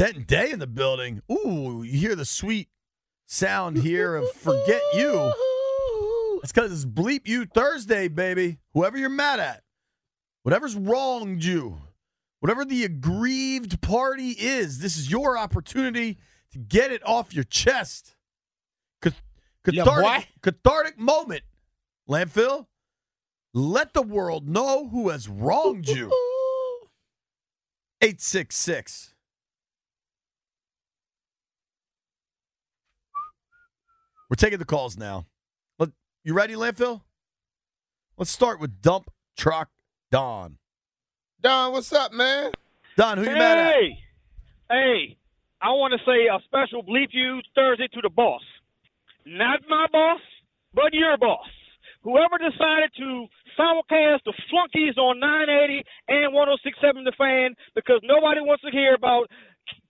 Denton Day in the building. Ooh, you hear the sweet sound here of Forget You. That's because it's Bleep You Thursday, baby. Whoever you're mad at, whatever's wronged you, whatever the aggrieved party is, this is your opportunity to get it off your chest. Cath- Yeah, cathartic, boy. cathartic moment. Landfill, let the world know who has wronged you. 866 We're taking the calls now. Let, you ready, Landfill? Let's start with Dump Truck Don. Don, what's up, man? Don, who you mad at? Hey, hey, I want to say a special bleep you Thursday to the boss. Not my boss, but your boss. Whoever decided to simulcast the flunkies on 980 and 1067 The Fan because nobody wants to hear about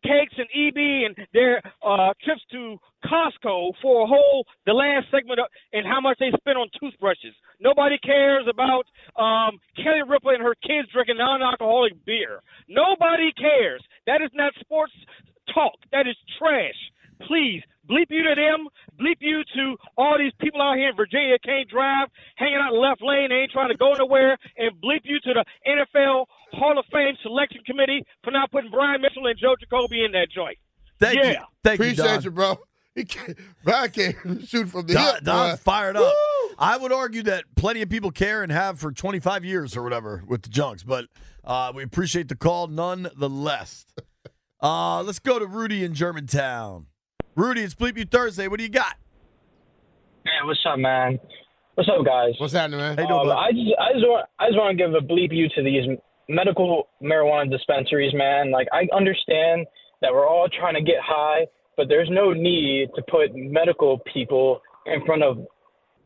Cakes and EB and their uh, trips to Costco for a whole the last segment of, and how much they spent on toothbrushes. Nobody cares about um, Kelly Ripley and her kids drinking non-alcoholic beer. Nobody cares. That is not sports talk. That is trash. Please bleep you to them. Bleep you to all these people out here in Virginia can't drive, hanging out left lane, they ain't trying to go nowhere, and bleep you to the NFL Hall of Fame selection committee for not putting Brian Mitchell and Joe Jacoby in that joint. Thank you. Yeah. Thank you, Appreciate Don. you, bro. He can't, Brian can't shoot from the Don, hip. Don's boy. fired up. Woo! I would argue that plenty of people care and have for 25 years or whatever with the Junks, but uh, we appreciate the call nonetheless. Uh, let's go to Rudy in Germantown. Rudy, it's Bleep You Thursday. What do you got? Hey, what's up, man? What's up, guys? What's happening, man? How you doing, Um. I just, I just want, I just want to give a bleep you to these medical marijuana dispensaries, man. Like, I understand that we're all trying to get high, but there's no need to put medical people in front of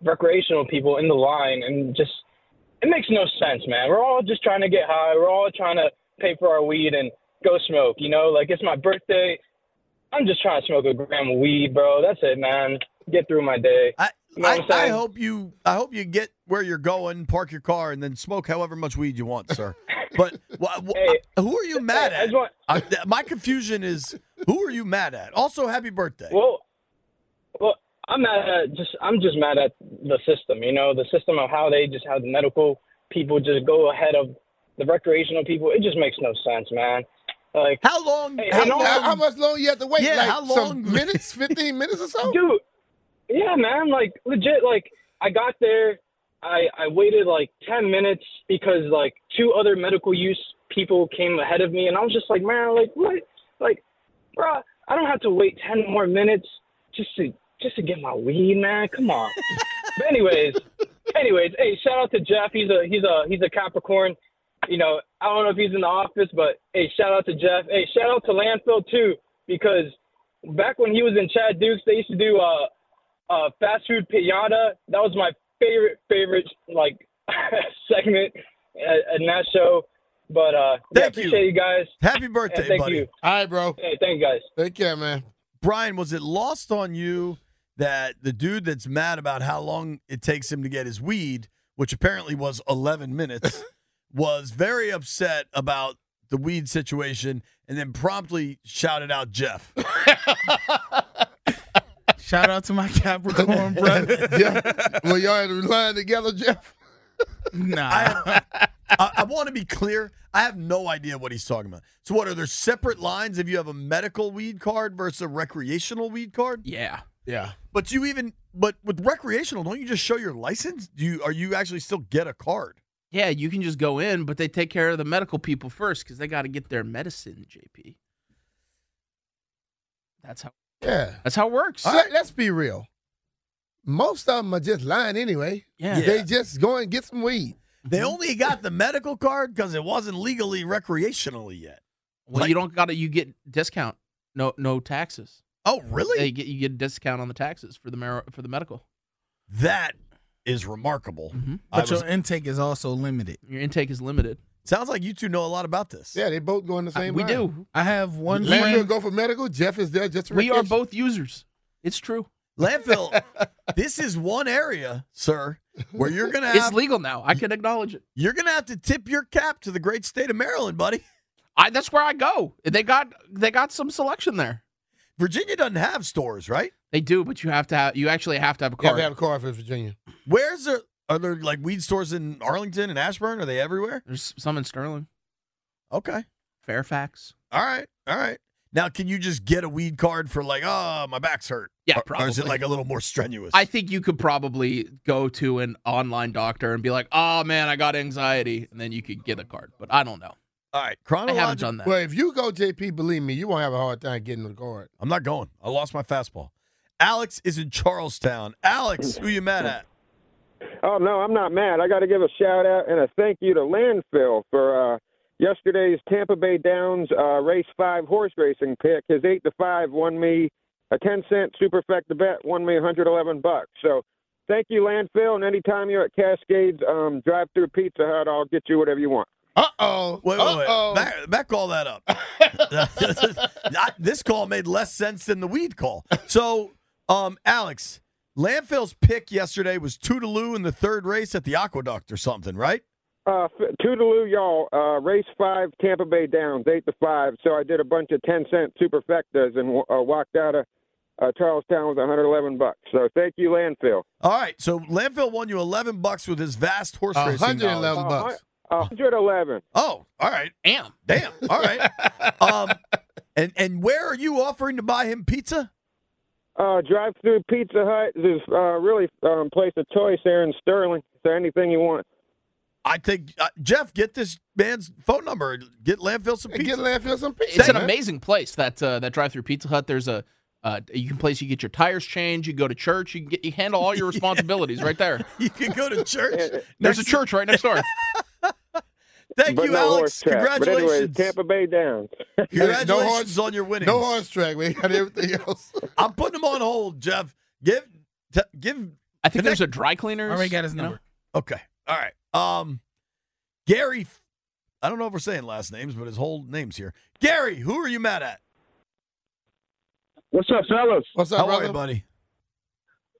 recreational people in the line, and just, it makes no sense, man. We're all just trying to get high. We're all trying to pay for our weed and go smoke. You know, like it's my birthday. I'm just trying to smoke a gram of weed, bro. That's it, man. Get through my day. I, You know I, I hope you I hope you get where you're going, park your car, and then smoke however much weed you want, sir. But wh- wh- Hey, who are you mad I at? just want- I- my confusion is who are you mad at? Also, happy birthday. Well, well, I'm mad at just I'm just mad at the system. You know, the system of how they just have the medical people just go ahead of the recreational people. It just makes no sense, man. Like, how long? Hey, how, How, long how much long you have to wait? Yeah, like how some long- minutes? 15 minutes or so? dude, yeah, man. Like, legit. Like, I got there. I I waited like ten minutes because like two other medical use people came ahead of me, and I was just like, man, like what? Like, bro, I don't have to wait ten more minutes just to just to get my weed, man. Come on. but anyways, anyways, hey, shout out to Jeff. He's a he's a he's a Capricorn. You know, I don't know if he's in the office, but hey, shout out to Jeff. Hey, shout out to Landfill too, because back when he was in Chad Dukes, they used to do uh uh fast food pinata. That was my favorite favorite like segment at, at that show. But uh yeah, Thank you. appreciate you guys. happy birthday, Yeah, thank buddy. you. All right, bro. Hey, thank you guys. Take care, man. Brian, was it lost on you that the dude that's mad about how long it takes him to get his weed, which apparently was 11 minutes, was very upset about the weed situation and then promptly shouted out Jeff? Shout out to my Capricorn brother. Jeff, well, y'all had to line together, Jeff. nah. I, I want to be clear. I have no idea what he's talking about. So, what are there separate lines if you have a medical weed card versus a recreational weed card? Yeah. Yeah. But you even, but with recreational, don't you just show your license? Do you are you actually still get a card? Yeah, you can just go in, but they take care of the medical people first because they got to get their medicine, JP. That's how Yeah. that's how it works. Let, let's be real. Most of them are just lying anyway. Yeah. They just go and get some weed. They only got the medical card because it wasn't legally recreationally yet. Well, Like- you don't got to. You get discount. No, no taxes. Oh, really? They get you get a discount on the taxes for the mar- for the medical. That is remarkable. Mhm. But was- your intake is also limited. Your intake is limited. Sounds like you two know a lot about this. Yeah, they both go in the same we line. do. I have one Landfill friend. go for medical. Jeff is there just for We are both users. It's true. Landfill. this is one area, sir, where you're gonna It's legal now. I can acknowledge it. you're gonna have to tip your cap to the great state of Maryland, buddy. I that's where I go. They got they got some selection there. Virginia doesn't have stores, right? They do, but you have to have you actually have to have a car. You have to have a car for Virginia. Where's there? Are there like weed stores in Arlington and Ashburn? Are they everywhere? There's some in Sterling, Okay. Fairfax. All right. All right. Now, can you just get a weed card for like, oh, my back's hurt? Yeah, Or- Or is it like a little more strenuous? I think you could probably go to an online doctor and be like, "Oh man, I got anxiety," and then you could get a card. But I don't know. All right. I Chronological. haven't done that. Well, if you go JP, believe me, you won't have a hard time getting the card. I'm not going. I lost my fastball. Alex is in Charles Town. Alex, who you mad at? Oh no, I'm not mad. I got to give a shout out and a thank you to Landfill for uh, yesterday's Tampa Bay Downs uh, race five horse racing pick. His eight to five won me a ten cent superfecta bet, won me 111 bucks. So thank you, Landfill. And anytime you're at Cascades, um, drive through Pizza Hut, I'll get you whatever you want. Uh oh. Wait, wait, wait. Uh-oh. Back, back all that up. this call made less sense than the weed call. So, um, Alex, Landfill's pick yesterday was Toodaloo in the third race at the Aqueduct or something, right? Uh, f- Toodaloo, y'all. Uh, race five, Tampa Bay Downs, eight to five. So I did a bunch of ten cent superfectas and uh, walked out of uh, Charles Town with 111 bucks. So thank you, Landfill. All right. So Landfill won you 11 bucks with his vast horse racing knowledge. 111 Uh, bucks. 111. Oh, all right. Damn. Damn. All right. um, and and where are you offering to buy him pizza? Uh, drive through Pizza Hut. is uh, really um, place of choice there in Sterling. Is there anything you want? I think uh, Jeff, get this man's phone number. Get Landfill some pizza. Get landfill some pizza. It's an man. amazing place. That uh, that drive through Pizza Hut. There's a uh, you can place. You get your tires changed. You go to church. You can get you handle all your responsibilities right there. you can go to church. There's a church right next door. Thank but you, no Alex. Congratulations. But anyways, Tampa Bay Downs. Congratulations No horse- on your winning. No horse track. We got everything else. I'm putting him on hold, Jeff. Give, t- give. I think Connect- there's a dry cleaners. Already got his you know? number. Okay. All right. Um, Gary. I don't know if we're saying last names, but his whole name's here. Gary, who are you mad at? What's up, fellas? What's up, How are brother? you, buddy?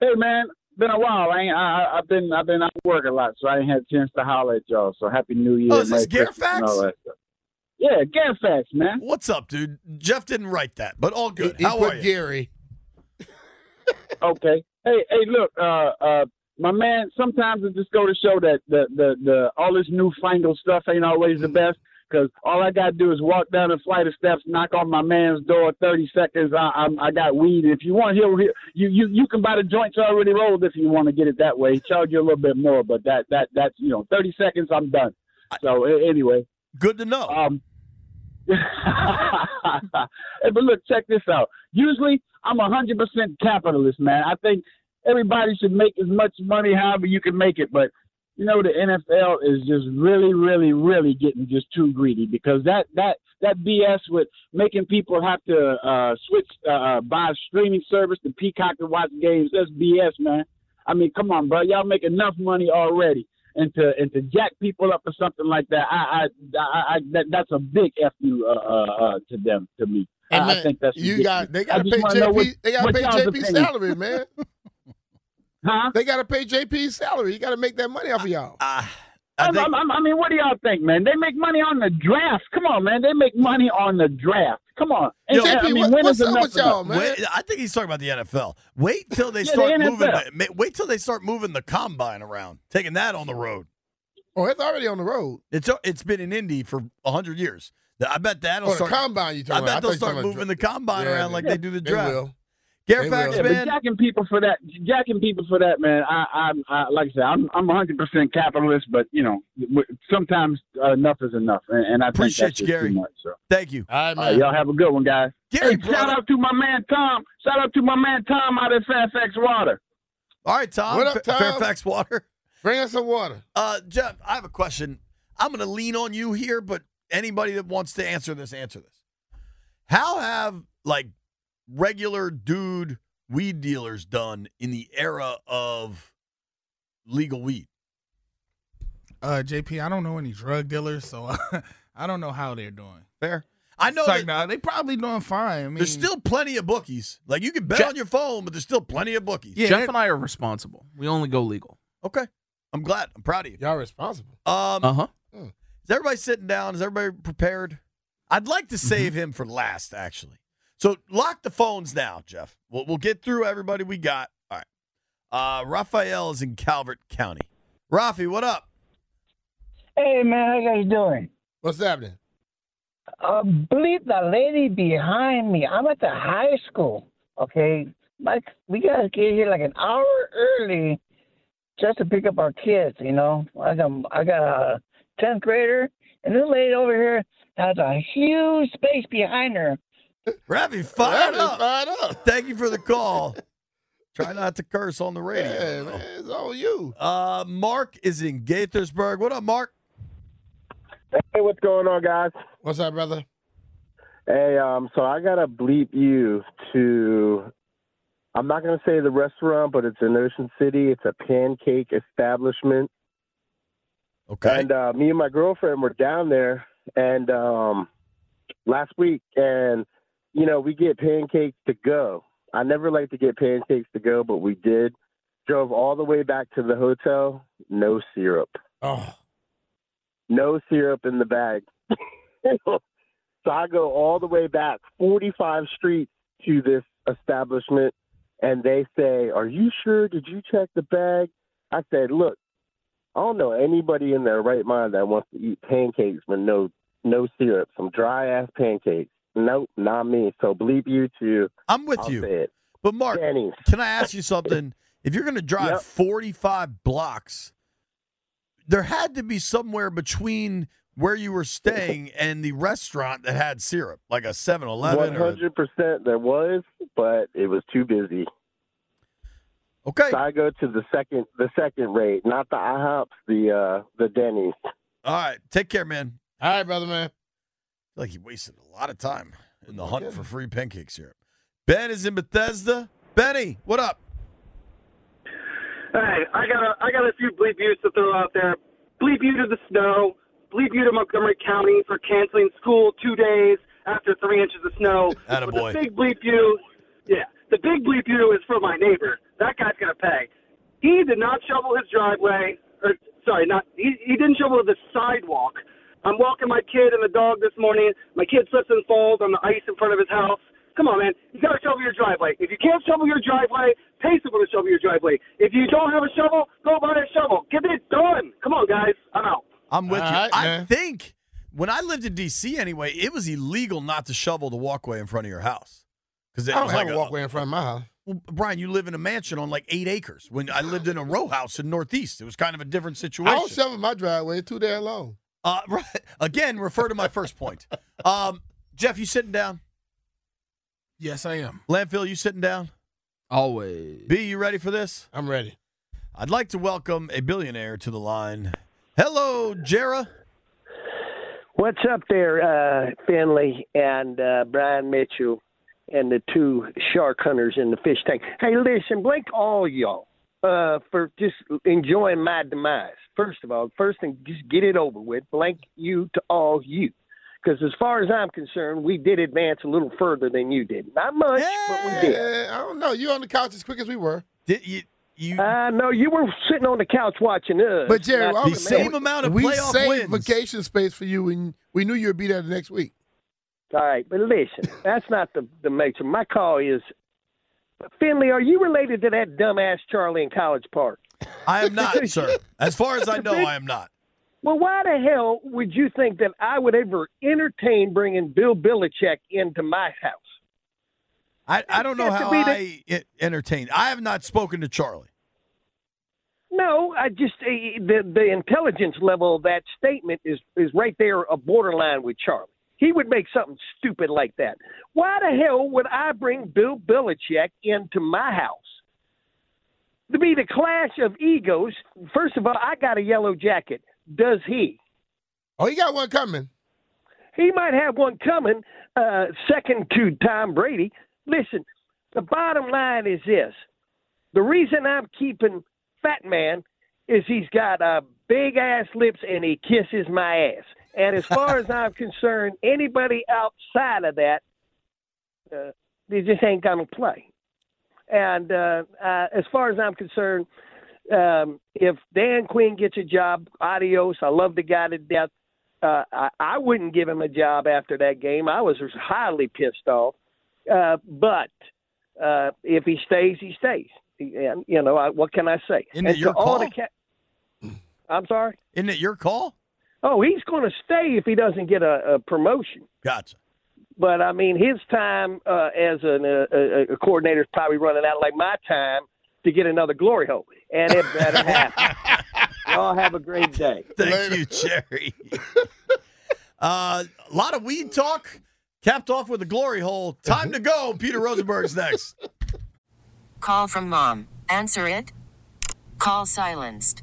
Hey, man, been a while. I ain't, I, I- I've been I've been out work a lot, so I ain't had a chance to holler at y'all. So happy New Year. Oh, is this Merry Christmas, and all that stuff. Yeah, Garefax, man. What's up, dude? Jeff didn't write that, but all He, good. he How put are you? Gary. Okay. Hey, hey, look, uh, uh, my man. Sometimes it just go to show that the the the all this newfangled stuff ain't always the best. Cause all I gotta do is walk down a flight of steps, knock on my man's door, thirty seconds. I I'm, I got weed. If you want, he'll, he'll you you you can buy the joints already rolled if you want to get it that way. Charge you a little bit more, but that that that's you know thirty seconds. I'm done. So a- anyway, Good to know. um, but look, check this out. Usually, I'm a hundred percent capitalist, man. I think everybody should make as much money however you can make it, but you know the NFL is just really, really, really getting just too greedy because that that that BS with making people have to uh, switch uh, buy a streaming service to Peacock to watch games. That's BS, man. I mean, come on, bro. Y'all make enough money already and to and to jack people up or something like that, I I, I, I that, that's a big f you uh, uh, uh, to them to me. Hey, I, I think that's you ridiculous. got. They got to pay JP. what- they got to pay y'all's JP opinion. salary, man. huh? They got to pay JP's salary. You got to make that money off of y'all. Ah, I I, think, I, I mean, what do y'all think, man? They make money on the draft. Come on, man. They make money on the draft. Come on. Yo, And- I JP, mean, what- what's up enough with y'all, man? wait, I think he's talking about the NFL. Wait till they Yeah, start the moving. The, wait till they start moving the combine around, taking that on the road. Oh, it's already on the road. It's it's been in Indy for hundred years. I bet that'll Oh, the start. combine you talking about. I bet about. they'll thought you start talking about moving the combine Yeah, around like they do the they draft. Will. Garifax, Yeah, man. jacking people for that, jacking people for that, man. I, I, I like I said, I'm, I'm 100 percent capitalist, but you know, sometimes uh, enough is enough, and, and I Appreciate think that's you, Gary. too much. So, Thank you. All right, uh, man. y'all have a good one, guys. Gary, Hey, shout out to my man Tom. Shout out to my man Tom out at Fairfax Water. All right, Tom. What up, Tom? Fairfax Water. Bring us some water. Uh, Jeff, I have a question. I'm going to lean on you here, but anybody that wants to answer this, answer this. How have like regular dude weed dealers done in the era of legal weed? Uh, JP, I don't know any drug dealers, so I don't know how they're doing. Fair. I know It's like, that nah, they probably doing fine. I mean, there's still plenty of bookies. Like you can bet Jeff- on your phone, but there's still plenty of bookies. Yeah, Jeff and I are responsible. We only go legal. Okay. I'm glad. I'm proud of you. Y'all responsible. Um, Uh huh. Is everybody sitting down? Is everybody prepared? I'd like to save him for last, actually. So lock the phones now, Jeff. We'll, we'll get through everybody we got. All right. Uh, Raphael is in Calvert County. Rafi, what up? Hey man, how you guys doing? What's happening? Uh, believe the lady behind me. I'm at the high school. Okay, like we gotta get here like an hour early just to pick up our kids. You know, I got I got a tenth grader, and this lady over here has a huge space behind her. Rafi, fired Rafi, up. fired up. Thank you for the call. Try not to curse on the radio. Yeah, man, it's all you. Uh, Mark is in Gaithersburg. What up, Mark? Hey, what's going on, guys? What's up, brother? Hey, um, so I gotta bleep you to. I'm not gonna say the restaurant, but it's in Ocean City. It's a pancake establishment, Okay. and uh, me and my girlfriend were down there, and um, last week, and you know we get pancakes to go. I never like to get pancakes to go, but we did. Drove all the way back to the hotel. No syrup. Oh, no syrup in the bag. so I go all the way back 45 streets to this establishment, and they say, "Are you sure? Did you check the bag?" I said, "Look, I don't know anybody in their right mind that wants to eat pancakes with no no syrup, some dry ass pancakes. Nope, not me. So bleep you too. I'm with I'll you. say it. But Mark, Denny's. can I ask you something? If you're going to drive Yep. 45 blocks, there had to be somewhere between where you were staying and the restaurant that had syrup, like a 7-Eleven. 100% there was, but it was too busy. Okay. So I go to the second the second rate, not the IHOPs, the uh the Denny's. All right. Take care, man. all right, brother, man. Feel like he wasted a lot of time in the hunt for free pancake syrup. Ben is in Bethesda. Benny, what up? Hey, I got a I got a few bleep yous to throw out there. Bleep you to the snow. Bleep you to Montgomery County for canceling school two days after three inches of snow. But Attaboy. the big bleep you, yeah, the big bleep you is for my neighbor. That guy's gonna pay. He did not shovel his driveway, or sorry, not he. He didn't shovel the sidewalk. I'm walking my kid and the dog this morning. My kid slips and falls on the ice in front of his house. Come on, man. You gotta shovel your driveway. If you can't shovel your driveway, pay someone to shovel your driveway. If you don't have a shovel, go buy a shovel. Get it done. Come on, guys. I'm out. I'm with All you. right, I man. think when I lived in D.C. anyway, it was illegal not to shovel the walkway in front of your house. Because I it don't was have like a walkway in front of my house. Well, Brian, you live in a mansion on like eight acres. When I lived in a row house in Northeast, it was kind of a different situation. I situation. don't shovel my driveway. It's too damn long. Uh, right. Again, refer to my first point. Um, Jeff, you sitting down? yes, I am. Landfill, you sitting down? Always. B, you ready for this? I'm ready. I'd like to welcome a billionaire to the line. Hello, Jera. What's up there, uh, Finlay and uh, Brian Mitchell and the two shark hunters in the fish tank? Hey, listen, blink all y'all uh, for just enjoying my demise. First of all, first thing, just get it over with. Blank you to all you. Because as far as I'm concerned, we did advance a little further than you did. Not much, but we did. I don't know. You on the couch as quick as we were. Did you? You I know you were sitting on the couch watching us. But Jerry, not I'm the saying, man. we saved vacation space for you, and we knew you'd be there the next week. All right, but listen, that's not the the major. My call is, Finlay, are you related to that dumbass Charlie in College Park? I am not, sir. As far as I know, I am not. Well, why the hell would you think that I would ever entertain bringing Bill Belichick into my house? I, I don't know how the- I entertain. I have not spoken to Charlie. No, I just uh, the the intelligence level of that statement is is right there a borderline with Charlie. He would make something stupid like that. Why the hell would I bring Bill Belichick into my house? To be the clash of egos. First of all, I got a yellow jacket. Does he? Oh, he got one coming. He might have one coming, uh, second to Tom Brady. Listen, the bottom line is this: the reason I'm keeping Fat Man is he's got uh, big ass lips and he kisses my ass. And as far as I'm concerned, anybody outside of that, uh, they just ain't gonna play. And uh, uh, as far as I'm concerned, um, if Dan Quinn gets a job, adios. I love the guy to death. Uh, I, I wouldn't give him a job after that game. I was highly pissed off. Uh, but uh, if he stays, he stays. And you know, I, what can I say? Isn't and it your call? the ca- I'm sorry. Isn't it your call? Oh, he's going to stay if he doesn't get a, a promotion. Gotcha. But I mean, his time uh, as an, uh, a, a coordinator is probably running out like my time to get another glory hole, and it better happen. Y'all have a great day. Thank you, Jerry. uh, a lot of weed talk, capped off with a glory hole. Time to go. Peter Rosenberg's next. Call from mom. Answer it. Call silenced.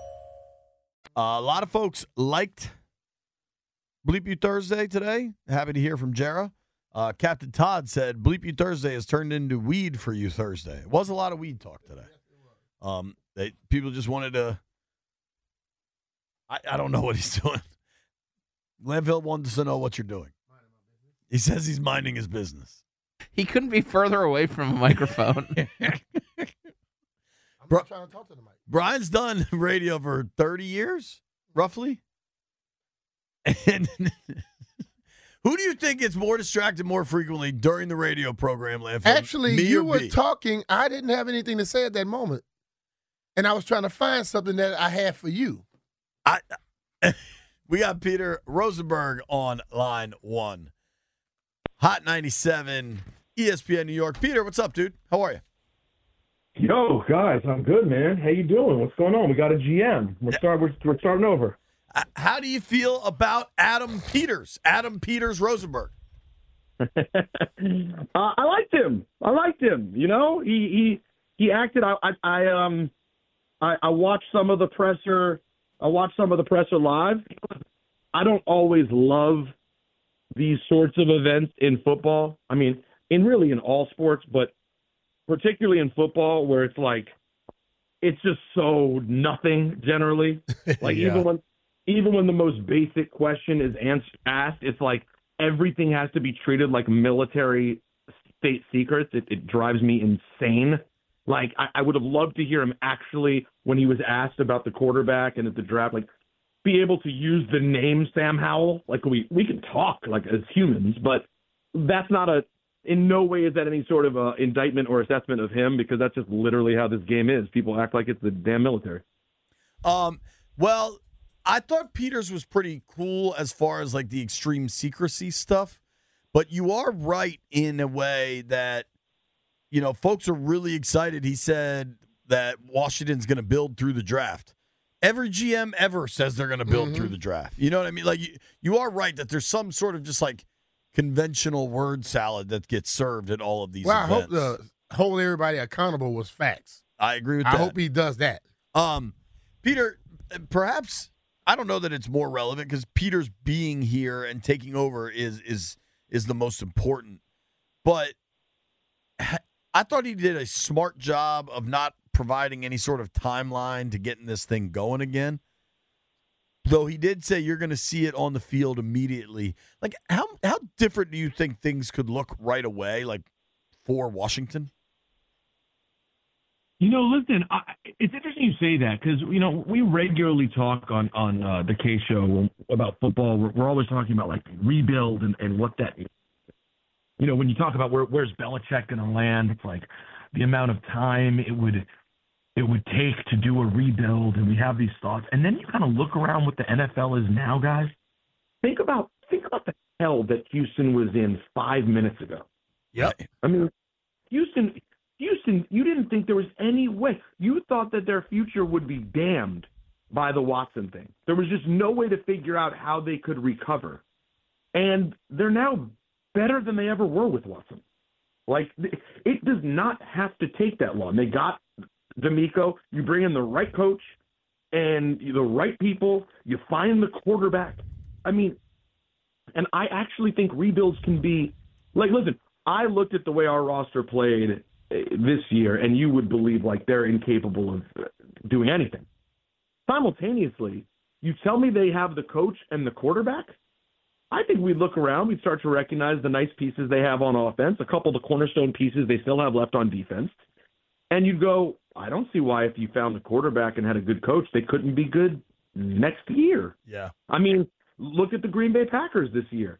Uh, a lot of folks liked Bleep You Thursday today. Happy to hear from Jera. Uh, Captain Todd said Bleep You Thursday has turned into weed for you Thursday. It was a lot of weed talk today. Um, they, people just wanted to. I, I don't know what he's doing. Landfill wants to know what you're doing. He says he's minding his business. He couldn't be further away from a microphone. I'm trying to talk to the mic. Brian's done radio for 30 years, roughly. And who do you think gets more distracted more frequently during the radio program, Landfill? Actually, Me you were B? talking. I didn't have anything to say at that moment, and I was trying to find something that I had for you. I We got Peter Rosenberg on line one. Hot 97, ESPN New York. Peter, what's up, dude? How are you? Yo, guys, I'm good, man. How you doing? What's going on? We got a GM. We're start. We're, we're starting over. Uh, How do you feel about Adam Peters? Adam Peters Rosenberg. uh, I liked him. I liked him. You know, he he he acted. I I, I um I, I watched some of the presser. I watched some of the presser live. I don't always love these sorts of events in football. I mean, in really in all sports, but particularly in football, where it's like it's just so nothing generally. Like Yeah. even when even when the most basic question is ans- asked, it's like everything has to be treated like military state secrets. It, it drives me insane. Like I, I would have loved to hear him actually when he was asked about the quarterback and at the draft, like be able to use the name Sam Howell. Like we we can talk like as humans, but that's not a. In no way is that any sort of uh indictment or assessment of him because that's just literally how this game is. People act like it's the damn military. Um, well, I thought Peters was pretty cool as far as like the extreme secrecy stuff, but you are right in a way that you know folks are really excited. He said that Washington's going to build through the draft. Every GM ever says they're going to build through the draft. You know what I mean? Like you, you are right that there's some sort of just like conventional word salad that gets served at all of these Well, I hope the holding everybody accountable was facts. I agree with I that. I hope he does that. Um, Peter, perhaps I don't know that it's more relevant because Peter's being here and taking over is is is the most important. But I thought he did a smart job of not providing any sort of timeline to getting this thing going again. Though he did say you're going to see it on the field immediately. Like how how different do you think things could look right away like for Washington? You know, listen, I, it's interesting you say that because you know we regularly talk on on uh, the K show about football. We're, we're always talking about like rebuild and, and what that. You know, when you talk about where where's Belichick going to land, it's like the amount of time it would it would take to do a rebuild, and we have these thoughts, and then you kind of look around what the NFL is now, guys. Think about think about the hell that Houston was in five minutes ago. Yep. I mean, Houston, Houston, you didn't think there was any way. You thought that their future would be damned by the Watson thing. There was just no way to figure out how they could recover. And they're now better than they ever were with Watson. Like, it does not have to take that long. They got DeMeco. You bring in the right coach and the right people. You find the quarterback. I mean, and I actually think rebuilds can be like, listen, I looked at the way our roster played uh, this year, and you would believe like they're incapable of uh, doing anything. Simultaneously, you tell me they have the coach and the quarterback. I think we'd look around, we'd start to recognize the nice pieces they have on offense, a couple of the cornerstone pieces they still have left on defense. And you'd go, I don't see why if you found a quarterback and had a good coach, they couldn't be good next year. Yeah. I mean, look at the Green Bay Packers this year.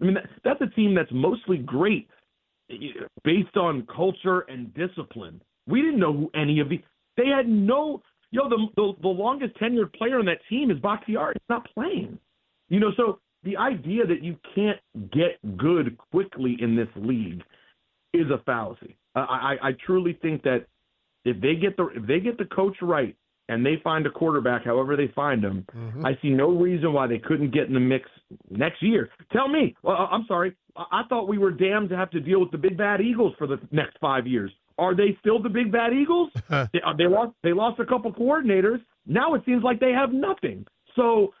I mean, that's a team that's mostly great eh, based on culture and discipline. We didn't know who any of these. They had no. Yo, the the, the longest tenured player on that team is Bakhtiari. He's not playing. You know, so the idea that you can't get good quickly in this league is a fallacy. I, I, I truly think that if they get the if they get the coach right and they find a quarterback, however they find him, Mm-hmm. I see no reason why they couldn't get in the mix next year. Tell me, well, uh, I'm sorry, I thought we were damned to have to deal with the big bad Eagles for the next five years. Are they still the big bad Eagles? they, uh, they lost they lost a couple coordinators. Now it seems like they have nothing. So,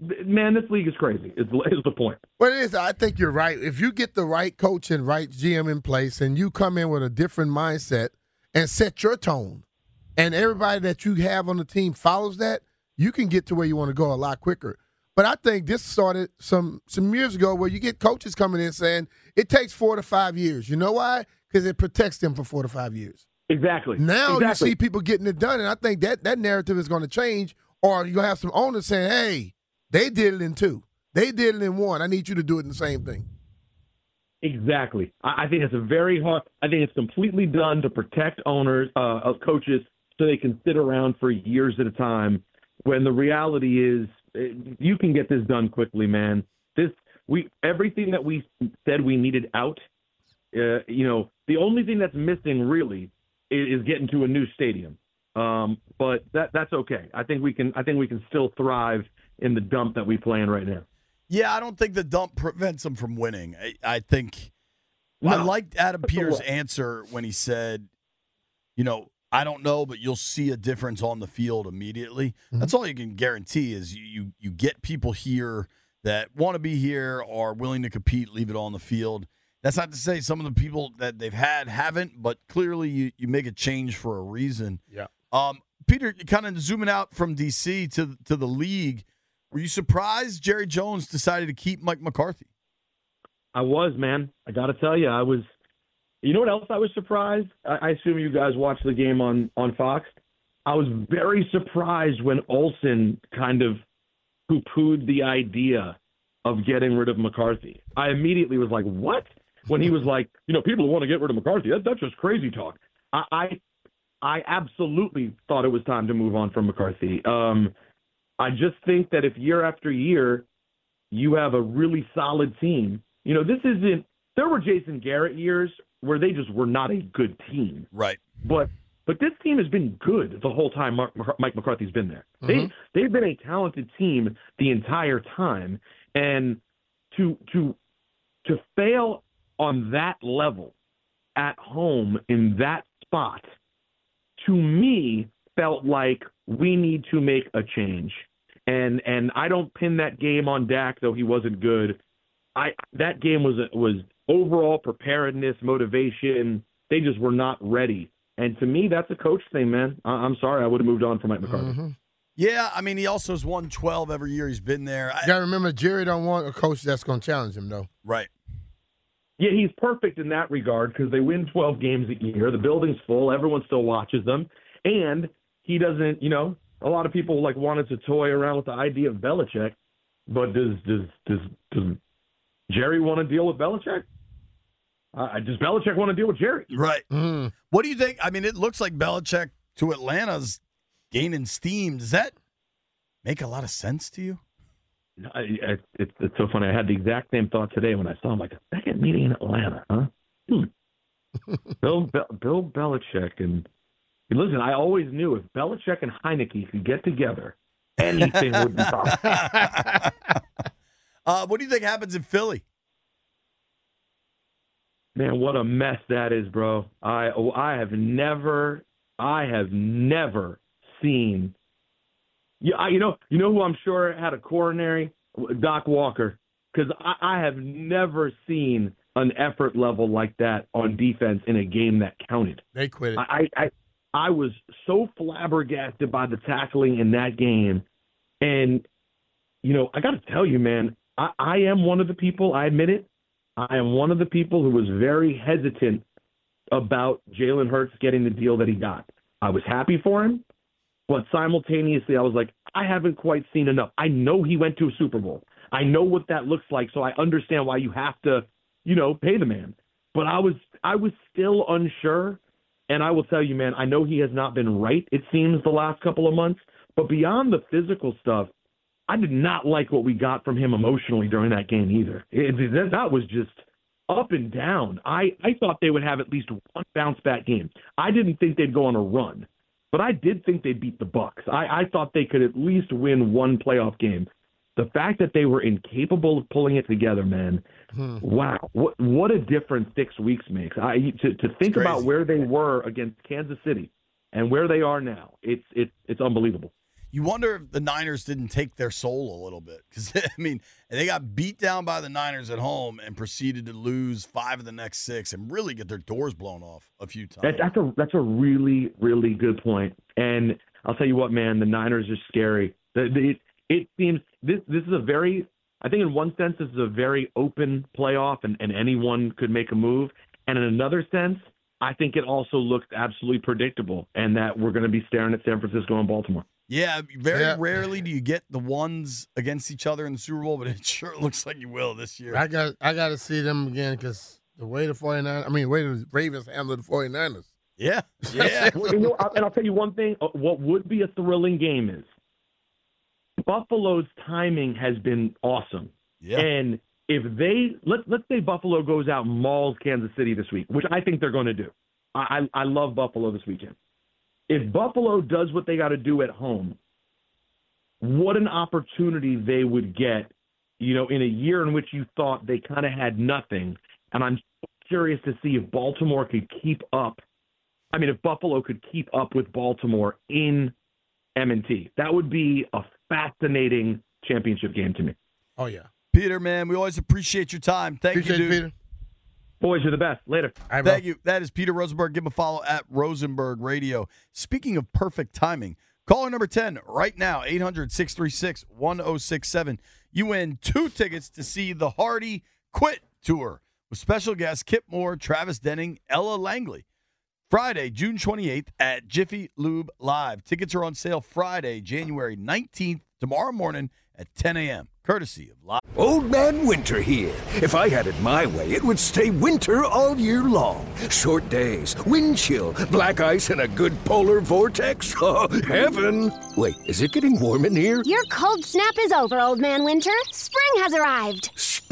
man, this league is crazy. Is is the point? Well, it is. I think you're right. If you get the right coach and right GM in place, and you come in with a different mindset and set your tone, and everybody that you have on the team follows that, you can get to where you want to go a lot quicker. But I think this started some some years ago where you get coaches coming in saying it takes four to five years. You know why? Because it protects them for four to five years. Exactly. Now Exactly. you see people getting it done, and I think that that narrative is going to change. Or you're gonna have some owners saying, "Hey, they did it in two, they did it in one. I need you to do it in the same thing." Exactly. I, I think it's a very hard. I think it's completely done to protect owners, uh, of coaches, so they can sit around for years at a time. When the reality is, eh, you can get this done quickly, man. This we everything that we said we needed out. Uh, you know, the only thing that's missing really is, is getting to a new stadium. Um, but that that's okay. I think we can. I think we can still thrive in the dump that we play in right now. Yeah, I don't think the dump prevents them from winning. I, I think I liked Adam That's Peters' answer when he said, you know, I don't know, but you'll see a difference on the field immediately. That's all you can guarantee is you, you you get people here that want to be here, are willing to compete, leave it all on the field. That's not to say some of the people that they've had haven't, but clearly you, you make a change for a reason. Yeah. Um, Peter, kind of zooming out from DC to to the league, were you surprised Jerry Jones decided to keep Mike McCarthy? I was, man. I got to tell you, I was. You know what else I was surprised? I, I assume you guys watched the game on on Fox. I was very surprised when Olsen kind of poo-pooed the idea of getting rid of McCarthy. I immediately was like, "What?" When he was like, "You know, people want to get rid of McCarthy. That, that's just crazy talk." I, I I absolutely thought it was time to move on from McCarthy. Um, I just think that if year after year you have a really solid team, you know, this isn't. There were Jason Garrett years where they just were not a good team, right? But but this team has been good the whole time Mark, Mike McCarthy's been there. Mhm. They they've been a talented team the entire time, and to to to fail on that level at home in that spot to me felt like we need to make a change. And and I don't pin that game on Dak though he wasn't good. I that game was was overall preparedness, motivation. They just were not ready. And to me, that's a coach thing, man. I, I'm sorry, I would have moved on from Mike McCarthy. Mm-hmm. Yeah, I mean, he also has won 12 every year he's been there. I, You got to remember, Jerry don't want a coach that's going to challenge him, though. Right. Yeah, he's perfect in that regard because they win 12 games a year. The building's full. Everyone still watches them. And he doesn't, you know, a lot of people like wanted to toy around with the idea of Belichick. But does does does does Jerry want to deal with Belichick? Uh, does Belichick want to deal with Jerry? Right. Mm. What do you think? I mean, it looks like Belichick to Atlanta's gaining steam. Does that make a lot of sense to you? I, I, it's it's so funny. I had the exact same thought today when I saw him. Like a second meeting in Atlanta, huh? Hmm. Bill Be- Bill Belichick and listen. I always knew if Belichick and Heinicke could get together, anything would be possible. Uh, what do you think happens in Philly? Man, what a mess that is, bro. I oh, I have never I have never seen. Yeah, I- you know you know who I'm sure had a coronary Doc Walker because I, I have never seen an effort level like that on defense in a game that counted. They quit it. I, I I was so flabbergasted by the tackling in that game, and you know I got to tell you, man, I, I am one of the people. I admit it. I am one of the people who was very hesitant about Jalen Hurts getting the deal that he got. I was happy for him, but simultaneously I was like, I haven't quite seen enough. I know he went to a Super Bowl. I know what that looks like, so I understand why you have to, you know, pay the man. But I was I was still unsure, and I will tell you, man, I know he has not been right. It seems the last couple of months, but beyond the physical stuff, I did not like what we got from him emotionally during that game either. It, that, that was just up and down. I, I thought they would have at least one bounce back game. I didn't think they'd go on a run, but I did think they'd beat the Bucks. I, I thought they could at least win one playoff game. The fact that they were incapable of pulling it together, man, hmm. wow, what what a difference six weeks makes. I to to think about where they were against Kansas City and where they are now, it's it's it's unbelievable. You wonder if the Niners didn't take their soul a little bit because I mean they got beat down by the Niners at home and proceeded to lose five of the next six and really get their doors blown off a few times. That, that's a that's a really really good point. And I'll tell you what, man, the Niners are scary. The, the, it, it seems this this is a very I think in one sense this is a very open playoff and, and anyone could make a move. And in another sense, I think it also looks absolutely predictable and that we're going to be staring at San Francisco and Baltimore. Yeah, very Yeah. rarely do you get the ones against each other in the Super Bowl, but it sure looks like you will this year. I got I got to see them again because the way the 49 I mean, the way the Ravens handled the 49ers. Yeah. Yeah. Well, you know, and I'll tell you one thing. uh, What would be a thrilling game is Buffalo's timing has been awesome. Yeah. And if they let let's say Buffalo goes out and mauls Kansas City this week, which I think they're going to do. I I, I love Buffalo this weekend. If Buffalo does what they got to do at home, what an opportunity they would get. You know, in a year in which you thought they kind of had nothing, and I'm curious to see if Baltimore could keep up I mean, if Buffalo could keep up with Baltimore in M&T, that would be a fascinating championship game to me. Oh yeah. Peter, man, we always appreciate your time. Thank Appreciate you, you, dude. Peter. Boys, you're the best. Later. All right, bro. Thank you. That is Peter Rosenberg. Give him a follow at Rosenberg Radio. Speaking of perfect timing, caller number 10 right now, 800 636 1067. You win two tickets to see the Hardy Quit Tour with special guests Kip Moore, Travis Denning, Ella Langley. Friday, June 28th at Jiffy Lube Live. Tickets are on sale Friday, January 19th, tomorrow morning at 10 a.m., courtesy of Live. Old Man Winter here. If I had it my way, it would stay winter all year long. Short days, wind chill, black ice, and a good polar vortex. Oh, heaven! Wait, is it getting warm in here? Your cold snap is over, Old Man Winter. Spring has arrived.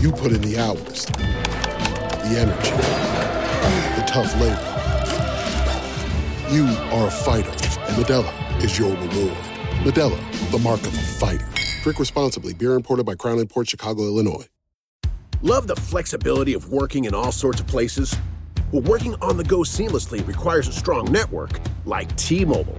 You put in the hours, the energy, the tough labor. You are a fighter, and Modelo is your reward. Modelo, the mark of a fighter. Drink responsibly. Beer imported by Crown Port Chicago, Illinois. Love the flexibility of working in all sorts of places? Well, working on the go seamlessly requires a strong network like T Mobile.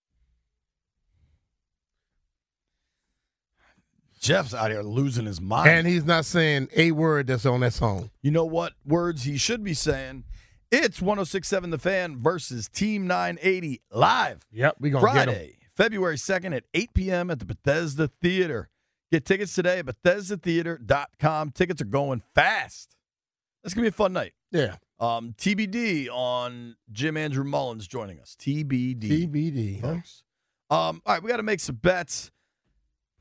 Jeff's out here losing his mind. And he's not saying a word that's on that song. You know what words he should be saying? It's 1067 The Fan versus Team 980 live. Yep, we gonna get 'em. Friday, February 2nd at 8 p.m. at the Bethesda Theater. Get tickets today at BethesdaTheater.com. Tickets are going fast. That's going to be a fun night. Yeah. Um, TBD on Jim Andrew Mullins joining us. TBD. TBD. huh? Um, all right, we got to make some bets.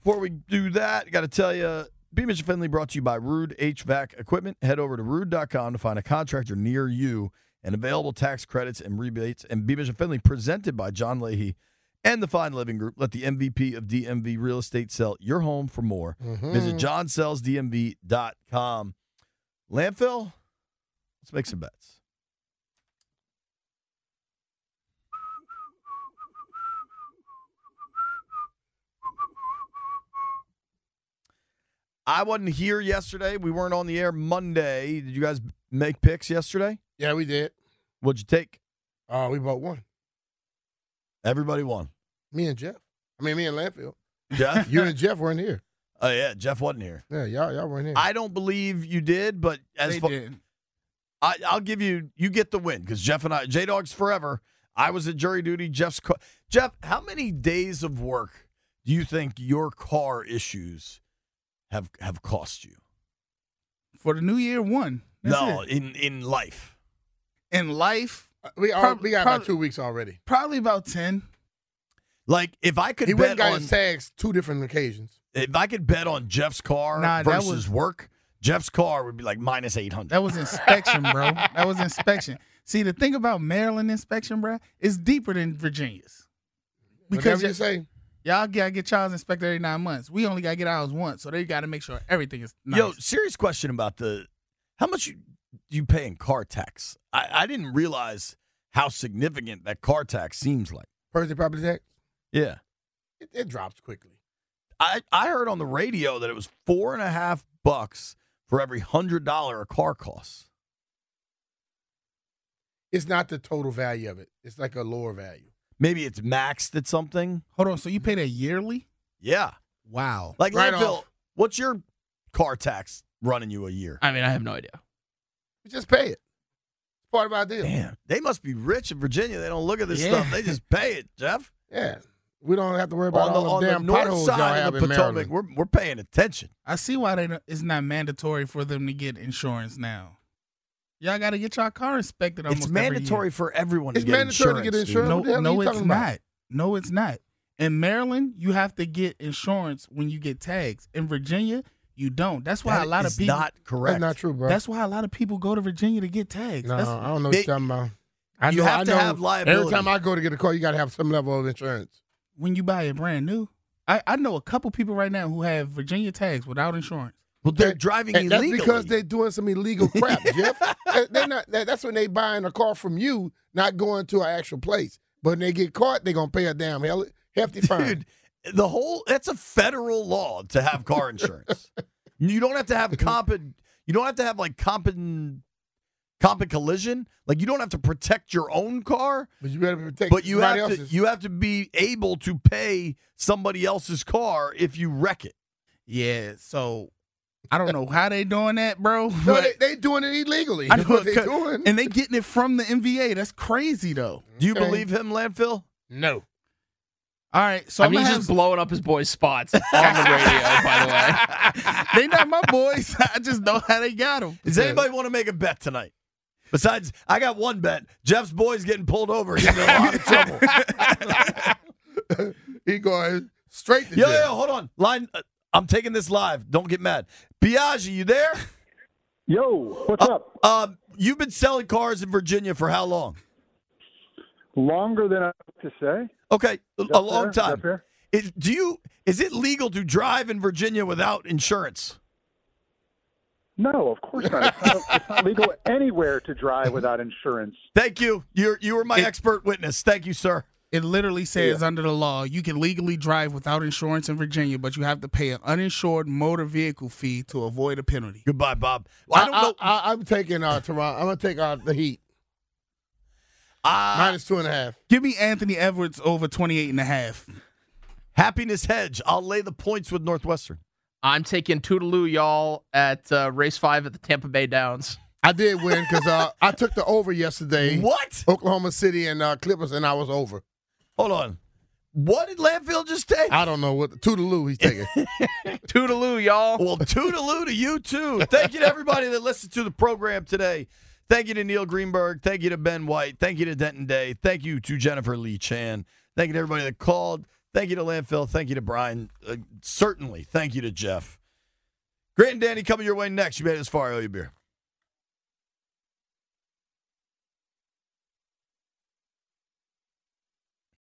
Before we do that, got to tell you, Beamish and Finlay brought to you by Ruud HVAC Equipment. Head over to ruud.com to find a contractor near you and available tax credits and rebates. And Beamish and Finlay presented by John Leahy and the Fine Living Group. Let the MVP of DMV Real Estate sell your home for more. Mhm. Visit johnsellsdmv.com. Landfill, let's make some bets. I wasn't here yesterday. We weren't on the air Monday. Did you guys make picks yesterday? Yeah, we did. What'd you take? Uh, we bought one. Everybody won. Me and Jeff. I mean, me and Landfill. Jeff? you and Jeff weren't here. Oh yeah, Jeff wasn't here. Yeah, y'all y'all weren't here. I don't believe you did, but as They far, did. I, I'll give you you get the win because Jeff and I J Dogs forever. I was at jury duty. Jeff's co- Jeff. How many days of work do you think your car issues have have cost you? For the new year, one. That's no, it. in in life. In life, uh, we are, prob- we got about two weeks already. Probably about ten. Like if I could He bet went and got on his tags two different occasions. if I could bet on Jeff's car Nah, that versus was- work, Jeff's car would be like minus eight hundred. That was inspection, bro. That was inspection. See, the thing about Maryland inspection, bro, is deeper than Virginia's. Whatever y- you say. Y'all gotta get y'all's inspected every nine months. We only gotta get ours once, so they gotta make sure everything is nice. Yo, serious question about the how much you you pay in car tax? I, I didn't realize how significant that car tax seems like. Personal property tax. Yeah. It, it drops quickly. I, I heard on the radio that it was four and a half bucks for every hundred dollar a car costs. It's not the total value of it. It's like a lower value. Maybe it's maxed at something. Hold on, so you pay that yearly? Yeah. Wow. Like Right landfill, off. what's your car tax running you a year? I mean, I have no idea. We just pay it. It's part of our deal. Damn, they must be rich in Virginia. They don't look at this Yeah. stuff. They just pay it, Jeff. Yeah. We don't have to worry about on the, the on damn the north potholes side of the Potomac. We're, we're paying attention. I see why they it's not mandatory for them to get insurance now. Y'all got to get your car inspected. Almost It's every year. mandatory for everyone It's to get mandatory to get insurance. dude. No, What the hell are no, it's talking about? not. No, it's not. In Maryland, you have to get insurance when you get tags. In Virginia, you don't. That's why That a lot of people. not correct. That's not true, bro. That's why a lot of people go to Virginia to get tags. no, That's, I don't know what They- you're talking about. I you know, have I to know have liability. Every time I go to get a car, you got to have some level of insurance. when you buy it brand new. I, I know a couple people right now who have Virginia tags without insurance. Well, they're driving And that's because they're doing some illegal crap, Jeff. They- They're not. That's when they buying a car from you, not going to an actual place. But when they get caught, they're gonna pay a damn hell, hefty fine. Dude, the whole that's a federal law to have car insurance. you don't have to have comp. You don't have to have like comp and comp and collision. Like you don't have to protect your own car, But you better protect but you have somebody to you have to be able to pay somebody else's car if you wreck it. Yeah, so I don't know how they doing that, bro. no, they, they doing it illegally. I know what they doing. and they getting it from the MVA. That's crazy though. Do you Okay. believe him, landfill? no. All right, so I I'm mean, he's have just blowing up his boys' spots on the radio, by the way. they not my boys. I just know how they got them. Does anybody want to make a bet tonight? Besides, I got one bet. Jeff's boy's getting pulled over. He's in a lot of trouble. He going straight to Yo, jail. yo, hold on. Line. Uh, I'm taking this live. Don't get mad. Biaggi, you there? Yo, what's up? Um, you've been selling cars in Virginia for how long? Longer than I have to say. Okay, a- That's long fair. Time. Is, do you? Is it legal to drive in Virginia without insurance? No, of course not. It's not, it's not legal anywhere to drive without insurance. Thank you. You're you were my expert witness. Thank you, sir. It literally says under the law you can legally drive without insurance in Virginia, but you have to pay an uninsured motor vehicle fee to avoid a penalty. Goodbye, Bob. I don't know. I, am taking uh, Toronto. I'm gonna take uh, the Heat Uh, minus two and a half. Give me Anthony Edwards over 28 and a half. Happiness hedge. I'll lay the points with Northwestern. I'm taking Toodaloo, y'all, at uh, race five at the Tampa Bay Downs. I did win because uh, I took the over yesterday. What? Oklahoma City and uh, Clippers, and I was over. Hold on. What did Landfill just take? I don't know what Toodaloo he's taking. Toodaloo, y'all. Well, toodaloo to you too. Thank you to everybody that listened to the program today. Thank you to Neil Greenberg. Thank you to Ben White. Thank you to Denton Day. Thank you to Jennifer Lee Chan. Thank you to everybody that called. Thank you to Landfill. Thank you to Brian. Uh, certainly. Thank you to Jeff. Grant and Danny coming your way next. You made it this far. I owe you beer.